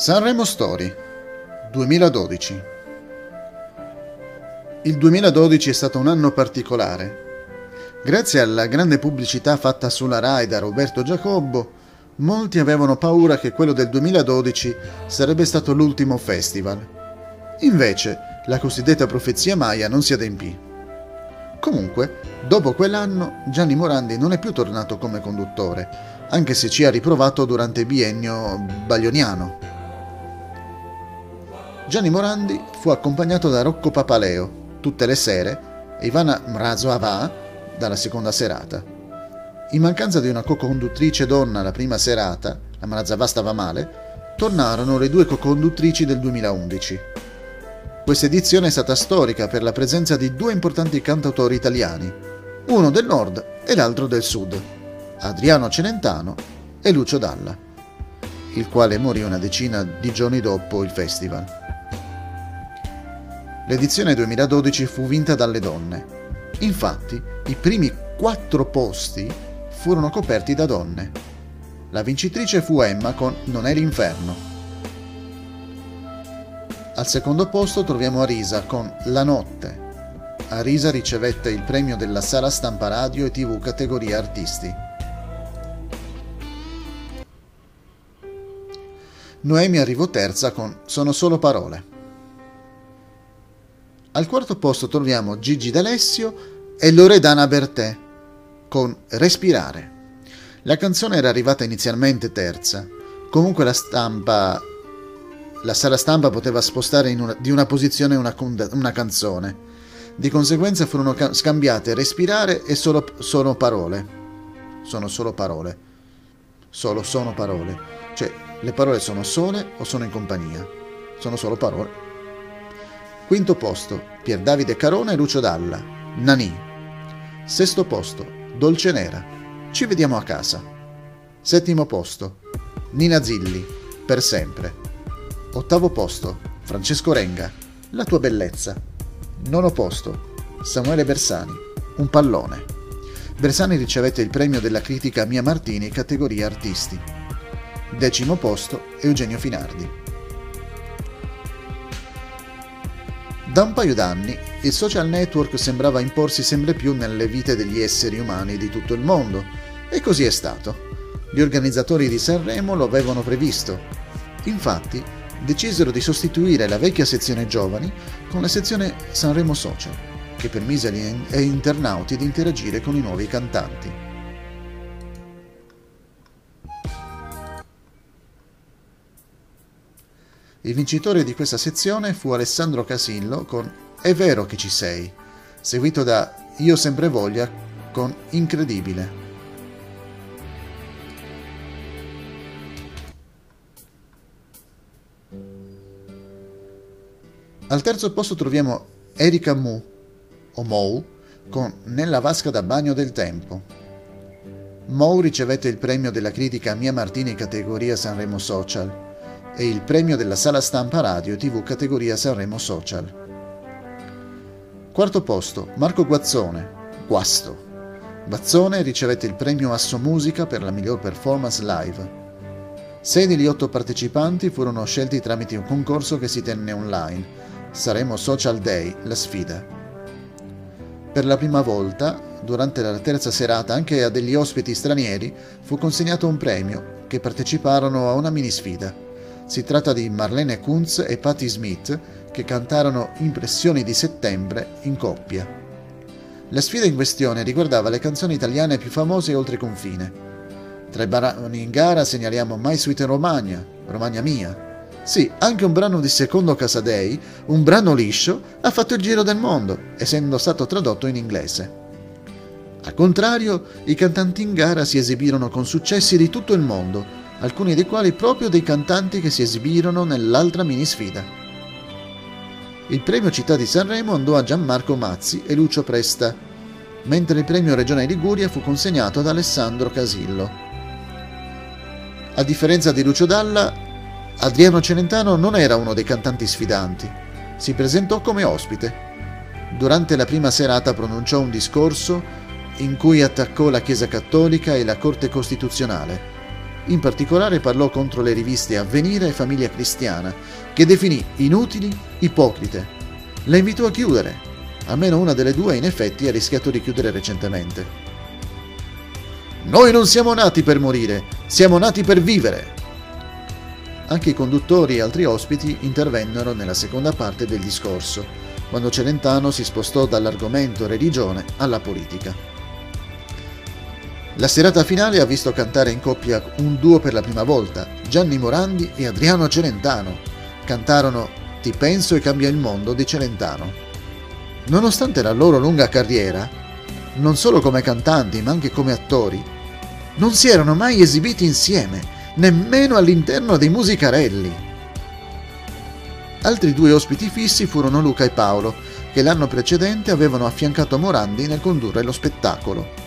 Sanremo Story 2012 Il 2012 è stato un anno particolare. Grazie alla grande pubblicità fatta sulla RAI da Roberto Giacobbo, molti avevano paura che quello del 2012 sarebbe stato l'ultimo festival. Invece, la cosiddetta profezia Maya non si adempì. Comunque, dopo quell'anno, Gianni Morandi non è più tornato come conduttore, anche se ci ha riprovato durante il biennio baglioniano. Gianni Morandi fu accompagnato da Rocco Papaleo tutte le sere e Ivana Mrazova dalla seconda serata. In mancanza di una co-conduttrice donna la prima serata, la Mrazava stava male, tornarono le due co-conduttrici del 2011. Questa edizione è stata storica per la presenza di due importanti cantautori italiani, uno del nord e l'altro del sud, Adriano Celentano e Lucio Dalla, il quale morì una decina di giorni dopo il festival. L'edizione 2012 fu vinta dalle donne. Infatti, i primi quattro posti furono coperti da donne. La vincitrice fu Emma con Non è l'inferno. Al secondo posto troviamo Arisa con La notte. Arisa ricevette il premio della Sala Stampa Radio e TV categoria artisti. Noemi arrivò terza con Sono solo parole. Al quarto posto troviamo Gigi D'Alessio e Loredana Bertè con Respirare. La canzone era arrivata inizialmente terza, comunque la stampa la sala stampa poteva spostare una, di una posizione una, una, canzone. Di conseguenza furono ca- scambiate respirare e solo, sono parole. Sono solo parole. Solo sono parole. Cioè, le parole sono sole o sono in compagnia? Sono solo parole. Quinto posto, Pier Davide Carona e Lucio Dalla, Nani. Sesto posto, Dolce Nera, Ci vediamo a casa. Settimo posto, Nina Zilli, Per sempre. Ottavo posto, Francesco Renga, La tua bellezza. Nono posto, Samuele Bersani, Un pallone. Bersani ricevette il premio della critica Mia Martini categoria artisti. Decimo posto, Eugenio Finardi. Da un paio d'anni il social network sembrava imporsi sempre più nelle vite degli esseri umani di tutto il mondo, e così è stato. Gli organizzatori di Sanremo lo avevano previsto. Infatti, decisero di sostituire la vecchia sezione giovani con la sezione Sanremo Social, che permise agli internauti di interagire con i nuovi cantanti. Il vincitore di questa sezione fu Alessandro Casillo con È vero che ci sei, seguito da Io sempre voglia con Incredibile. Al terzo posto troviamo Erika Mu, o Mou, con Nella vasca da bagno del tempo. Mou ricevette il premio della critica Mia Martini categoria Sanremo Social e il premio della Sala Stampa Radio TV categoria Sanremo Social. Quarto posto, Marco Guazzone, Guasto. Guazzone ricevette il premio Asso Musica per la miglior performance live. Sei degli otto partecipanti furono scelti tramite un concorso che si tenne online, Saremo Social Day, la sfida. Per la prima volta, durante la terza serata, anche a degli ospiti stranieri fu consegnato un premio che parteciparono a una mini sfida. Si tratta di Marlene Kunz e Patti Smith che cantarono Impressioni di settembre in coppia. La sfida in questione riguardava le canzoni italiane più famose oltre confine. Tra i brani in gara segnaliamo My Sweet Romagna, Romagna Mia. Sì, anche un brano di Secondo Casadei, un brano liscio, ha fatto il giro del mondo, essendo stato tradotto in inglese. Al contrario, i cantanti in gara si esibirono con successi di tutto il mondo, alcuni dei quali proprio dei cantanti che si esibirono nell'altra mini sfida. Il premio Città di Sanremo andò a Gianmarco Mazzi e Lucio Presta, mentre il premio Regione Liguria fu consegnato ad Alessandro Casillo. A differenza di Lucio Dalla, Adriano Celentano non era uno dei cantanti sfidanti, si presentò come ospite. Durante la prima serata pronunciò un discorso in cui attaccò la Chiesa Cattolica e la Corte Costituzionale In particolare parlò contro le riviste Avvenire e Famiglia Cristiana, che definì inutili, ipocrite. Le invitò a chiudere. Almeno una delle due, in effetti, ha rischiato di chiudere recentemente. Noi non siamo nati per morire, siamo nati per vivere. Anche i conduttori e altri ospiti intervennero nella seconda parte del discorso, quando Celentano si spostò dall'argomento religione alla politica. La serata finale ha visto cantare in coppia un duo per la prima volta, Gianni Morandi e Adriano Celentano. Cantarono Ti penso e cambia il mondo di Celentano. Nonostante la loro lunga carriera, non solo come cantanti ma anche come attori, non si erano mai esibiti insieme nemmeno all'interno dei musicarelli. Altri due ospiti fissi furono Luca e Paolo, che l'anno precedente avevano affiancato Morandi nel condurre lo spettacolo.